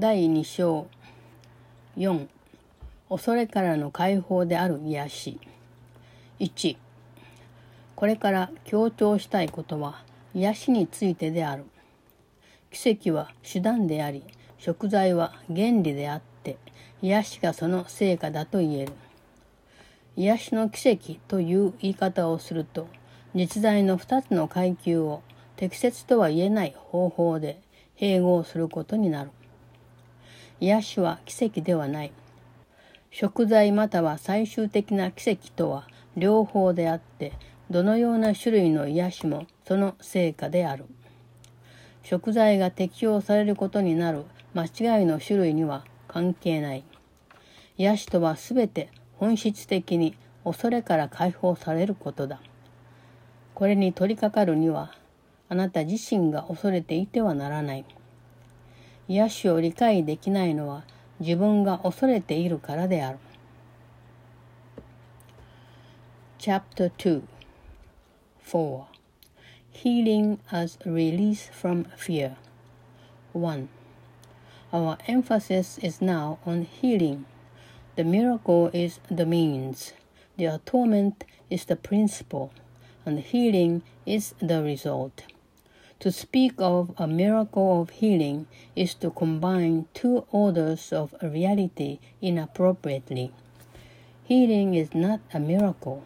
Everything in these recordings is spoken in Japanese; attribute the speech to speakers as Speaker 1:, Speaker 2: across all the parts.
Speaker 1: 第2章4恐れからの解放である癒し。1これから強調したいことは癒しについてである。奇跡は手段であり食材は原理であって癒しがその成果だと言える。癒しの奇跡という言い方をすると実在の2つの階級を適切とは言えない方法で併合することになる。癒しは奇跡ではない。食材または最終的な奇跡とは両方であってどのような種類の癒しもその成果である。食材が適用されることになる間違いの種類には関係ない。癒しとは全て本質的に恐れから解放されることだ。これに取り掛かるにはあなた自身が恐れていてはならない。癒しを理解できないのは自分が恐れているからである Chapter 2 4 Healing as Release from Fear 1 Our emphasis is now on healing. The miracle is the means. The atonement is the principle, and healing is the result. To speak of a miracle of healing is to combine two orders of reality inappropriately. Healing is not a miracle.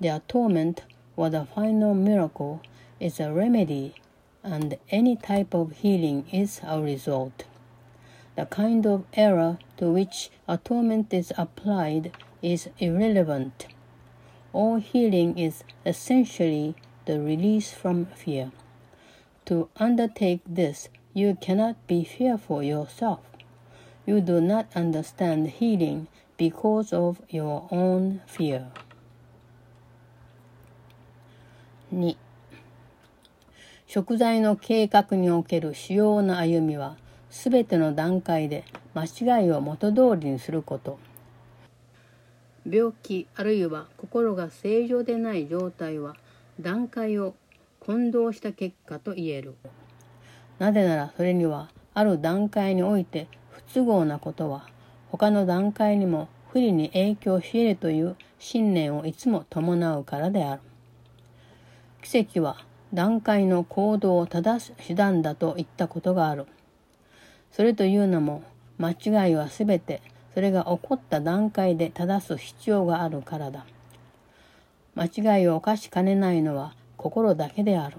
Speaker 1: The atonement, or the final miracle, is a remedy, and any type of healing is a result. The kind of error to which atonement is applied is irrelevant. All healing is essentially the release from fear. To undertake this, you cannot be fearful yourself. You do not understand healing because of your own fear. 2. 食材の計画における主要な歩みは、すべての段階で間違いを元通りにすること。病気あるいは心が正常でない状態は段階を混同した結果と言える。なぜならそれにはある段階において不都合なことは他の段階にも不利に影響し得るという信念をいつも伴うからである。奇跡は段階の行動を正す手段だと言ったことがある。それというのも間違いはすべてそれが起こった段階で正す必要があるからだ。間違いを犯しかねないのは心だけである。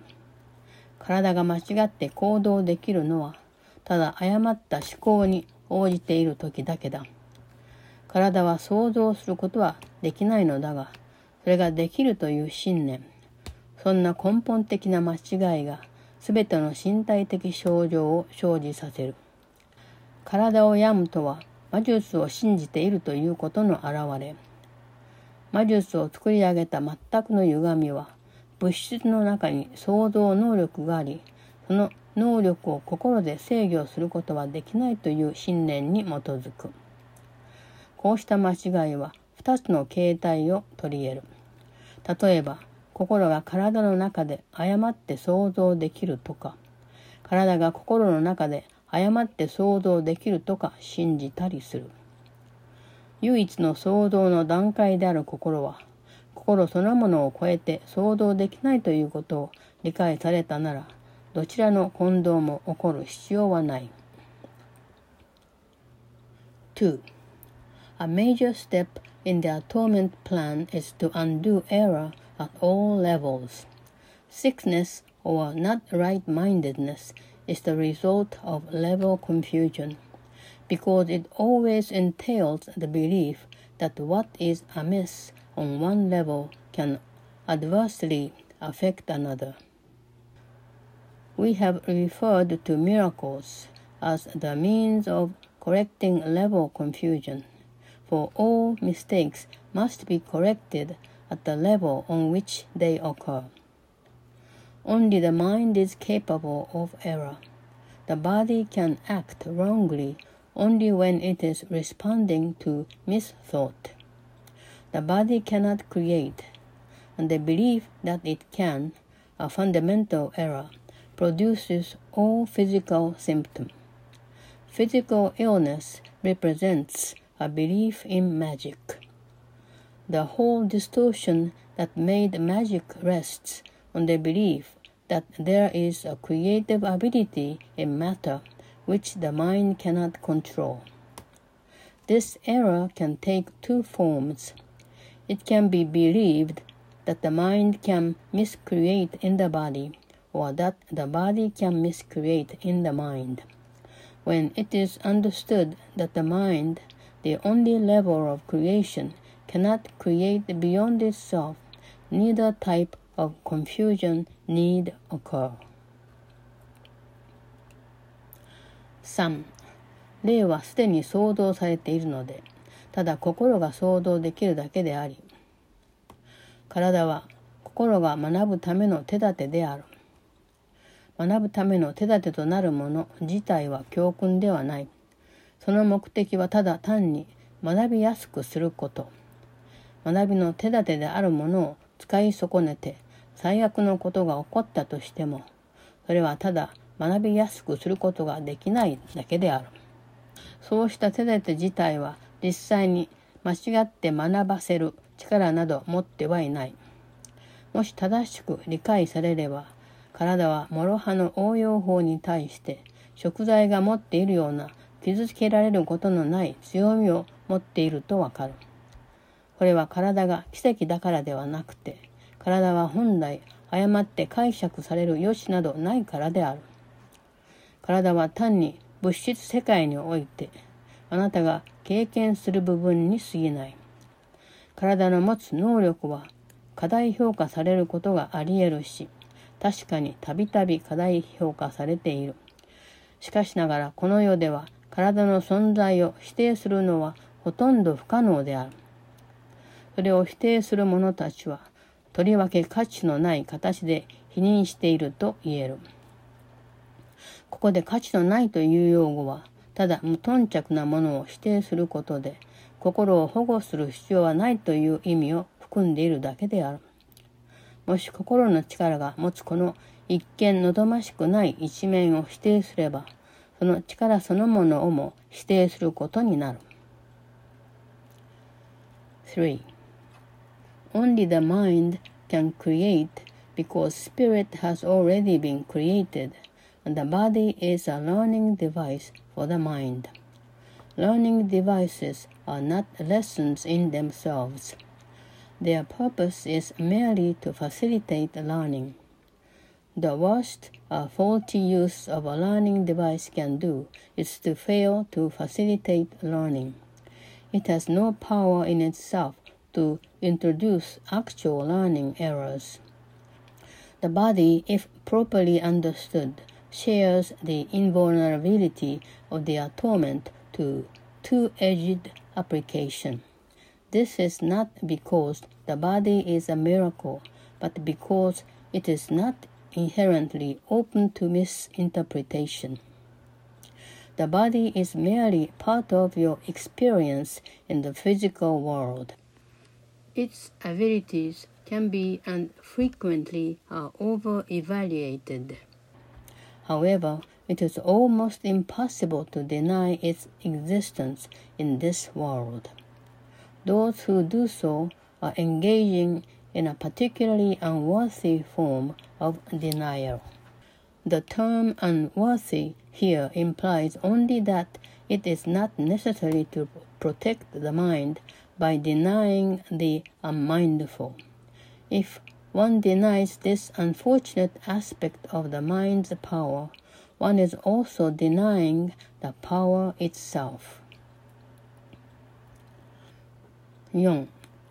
Speaker 1: 体が間違って行動できるのは、ただ誤った思考に応じている時だけだ。体は想像することはできないのだが、それができるという信念、そんな根本的な間違いが全ての身体的症状を生じさせる。体を病むとは魔術を信じているということの表れ。魔術を作り上げた全くの歪みは、物質の中に創造能力があり、その能力を心で制御することはできないという信念に基づく。こうした間違いは2つの形態を取り得る。例えば、心が体の中で誤って想像できるとか、体が心の中で誤って想像できるとか信じたりする。唯一の想像の段階である心は、心そのものを超えて想像できないということを理解されたなら、どちらの混同も起こる必要はない。2. A major step in the atonement plan is to undo error at all levels. Sickness or not right mindedness is the result of level confusion, because it always entails the belief that what is amiss on one level can adversely affect another. We have referred to miracles as the means of correcting level confusion, for all mistakes must be corrected at the level on which they occur. Only the mind is capable of error. The body can act wrongly only when it is responding to misthought. The body cannot create, and the belief that it can, a fundamental error, produces all physical symptoms. physical illness represents a belief in magic. The whole distortion that made magic rests on the belief that there is a creative ability in matter which the mind cannot control. This error can take two forms It can be believed that the mind can miscreate in the body, or that the body can miscreate in the mind. When it is understood that the mind, the only level of creation, cannot create beyond itself, neither type of confusion need occur. 3. 霊はすでに想像されているので、 ただ心が想像できるだけであり、体は心が学ぶための手立てである。学ぶための手立てとなるもの自体は教訓ではない。その目的はただ単に学びやすくすること。学びの手立てであるものを使い損ねて最悪のことが起こったとしても、それはただ学びやすくすることができないだけである。そうした手立て自体は実際に間違って学ばせる力など持ってはいない。もし正しく理解されれば、体は諸刃の応用法に対して食材が持っているような傷つけられることのない強みを持っているとわかる。これは体が奇跡だからではなくて、体は本来誤って解釈される余地などないからである。体は単に物質世界においてあなたが経験する部分に過ぎない。体の持つ能力は過大評価されることがあり得るし、確かにたびたび過大評価されている。しかしながらこの世では体の存在を否定するのはほとんど不可能である。それを否定する者たちは、とりわけ価値のない形で否認していると言える。ここで価値のないという用語は、ただ無頓着なものを否定することで、心を保護する必要はないという意味を含んでいるだけである。もし心の力が持つこの一見望ましくない一面を否定すれば、その力そのものをも否定することになる。3. Only the mind can create because spirit has already been created the body is a learning device for the mind. Learning devices are not lessons in themselves. Their purpose is merely to facilitate learning. The worst a faulty use of a learning device can do is to fail to facilitate learning. It has no power in itself to introduce actual learning errors. The body, if properly understood, shares the invulnerability of the atonement to two-edged application. This is not because the body is a miracle, but because it is not inherently open to misinterpretation. The body is merely part of your experience in the physical world. Its abilities can be and frequently are over evaluated. However, it is almost impossible to deny its existence in this world. Those who do so are engaging in a particularly unworthy form of denial. The term unworthy here implies only that it is not necessary to protect the mind by denying the unmindful. If one denies this unfortunate aspect of the mind's power, one is also denying the power itself. 4.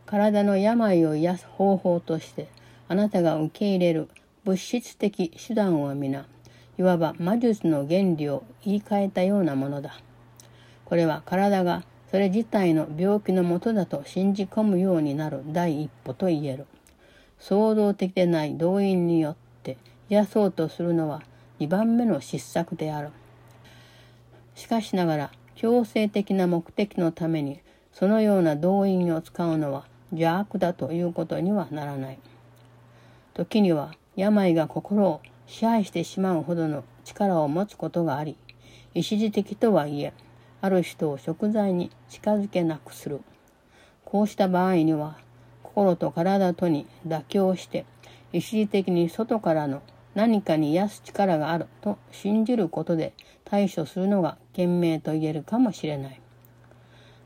Speaker 1: 体の病を癒す方法としてあなたが受け入れる物質的手段は皆いわば魔術の原理を言い換えたようなものだ。これは体がそれ自体の病気のもとだと信じ込むようになる第一歩と言える。創造的でない動員によって癒そうとするのは2番目の失策である。しかしながら強制的な目的のためにそのような動員を使うのは邪悪だということにはならない。時には病が心を支配してしまうほどの力を持つことがあり、一時的とはいえ、ある人を食材に近づけなくする。こうした場合には、心と体とに妥協して、一時的に外からの何かに癒す力があると信じることで対処するのが賢明と言えるかもしれない。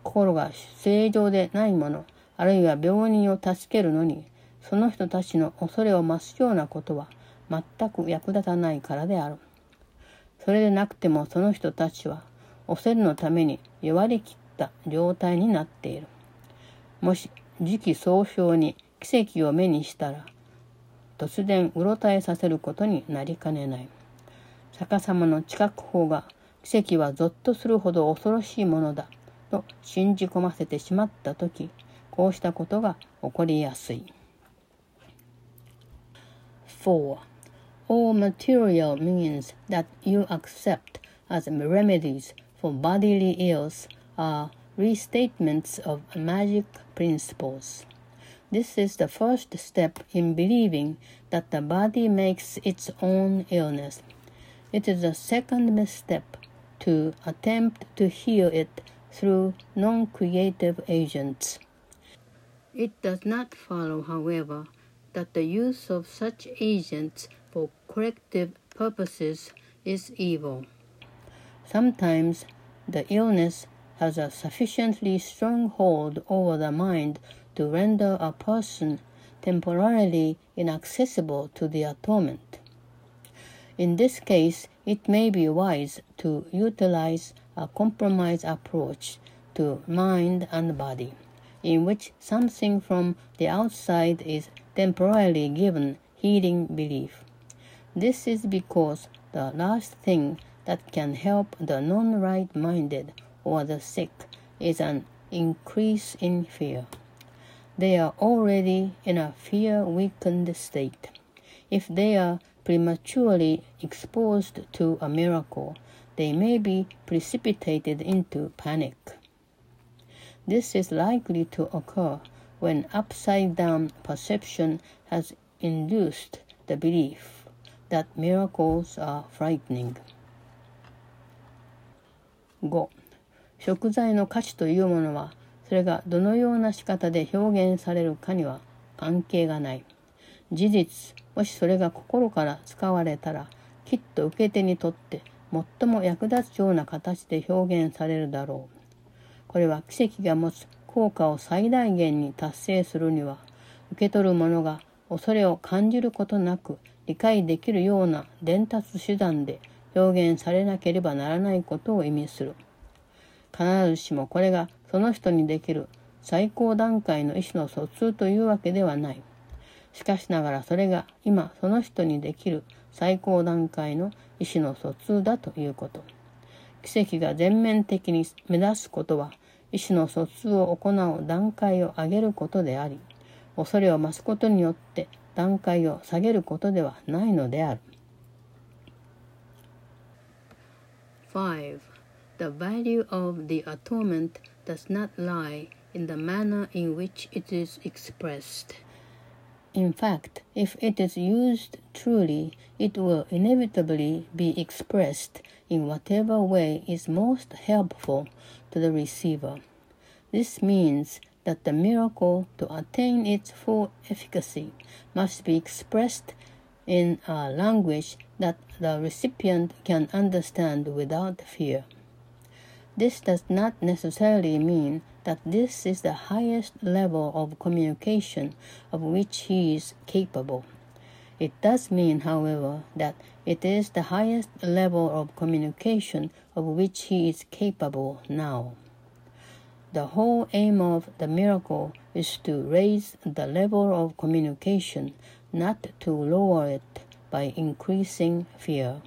Speaker 1: 心が正常でないもの、あるいは病人を助けるのに、その人たちの恐れを増すようなことは全く役立たないからである。それでなくてもその人たちは、恐れのために弱りきった状態になっている。もし時期総称に奇跡を目にしたら、突然うろたえさせることになりかねない。逆さまの近く方が奇跡はぞっとするほど恐ろしいものだと信じ込ませてしまった時こうしたことが起こりやすい。4. All material means that you accept as remedies for bodily ills are restatements of magic principles. This is the first step in believing that the body makes its own illness. It is the second step to attempt to heal it through non creative agents. It does not follow, however, that the use of such agents for corrective purposes is evil. Sometimes the illness has a sufficiently strong hold over the mind to render a person temporarily inaccessible to the atonement. In this case, it may be wise to utilize a compromise approach to mind and body, in which something from the outside is temporarily given healing belief. This is because the last thing that can help the non right minded or the sick is an increase in fear. They are already in a fear weakened state. If they are prematurely exposed to a miracle, they may be precipitated into panic. This is likely to occur when upside down perception has induced the belief that miracles are frightening. 5. 食材の価値というものはそれがどのような仕方で表現されるかには関係がない。事実、もしそれが心から使われたら、きっと受け手にとって最も役立つような形で表現されるだろう。これは奇跡が持つ効果を最大限に達成するには、受け取る者が恐れを感じることなく理解できるような伝達手段で表現されなければならないことを意味する。必ずしもこれがその人にできる最高段階の意思の疎通というわけではない。しかしながらそれが今その人にできる最高段階の意思の疎通だということ。奇跡が全面的に目指すことは意思の疎通を行う段階を上げることであり、恐れを増すことによって段階を下げることではないのである。5. The value of the atonement does not lie in the manner in which it is expressed. In fact, if it is used truly, it will inevitably be expressed in whatever way is most helpful to the receiver. This means that the miracle, to attain its full efficacy, must be expressed in a language that the recipient can understand without fear. This does not necessarily mean that this is the highest level of communication of which he is capable. It does mean, however, that it is the highest level of communication of which he is capable now. The whole aim of the miracle is to raise the level of communication, not to lower it by increasing fear.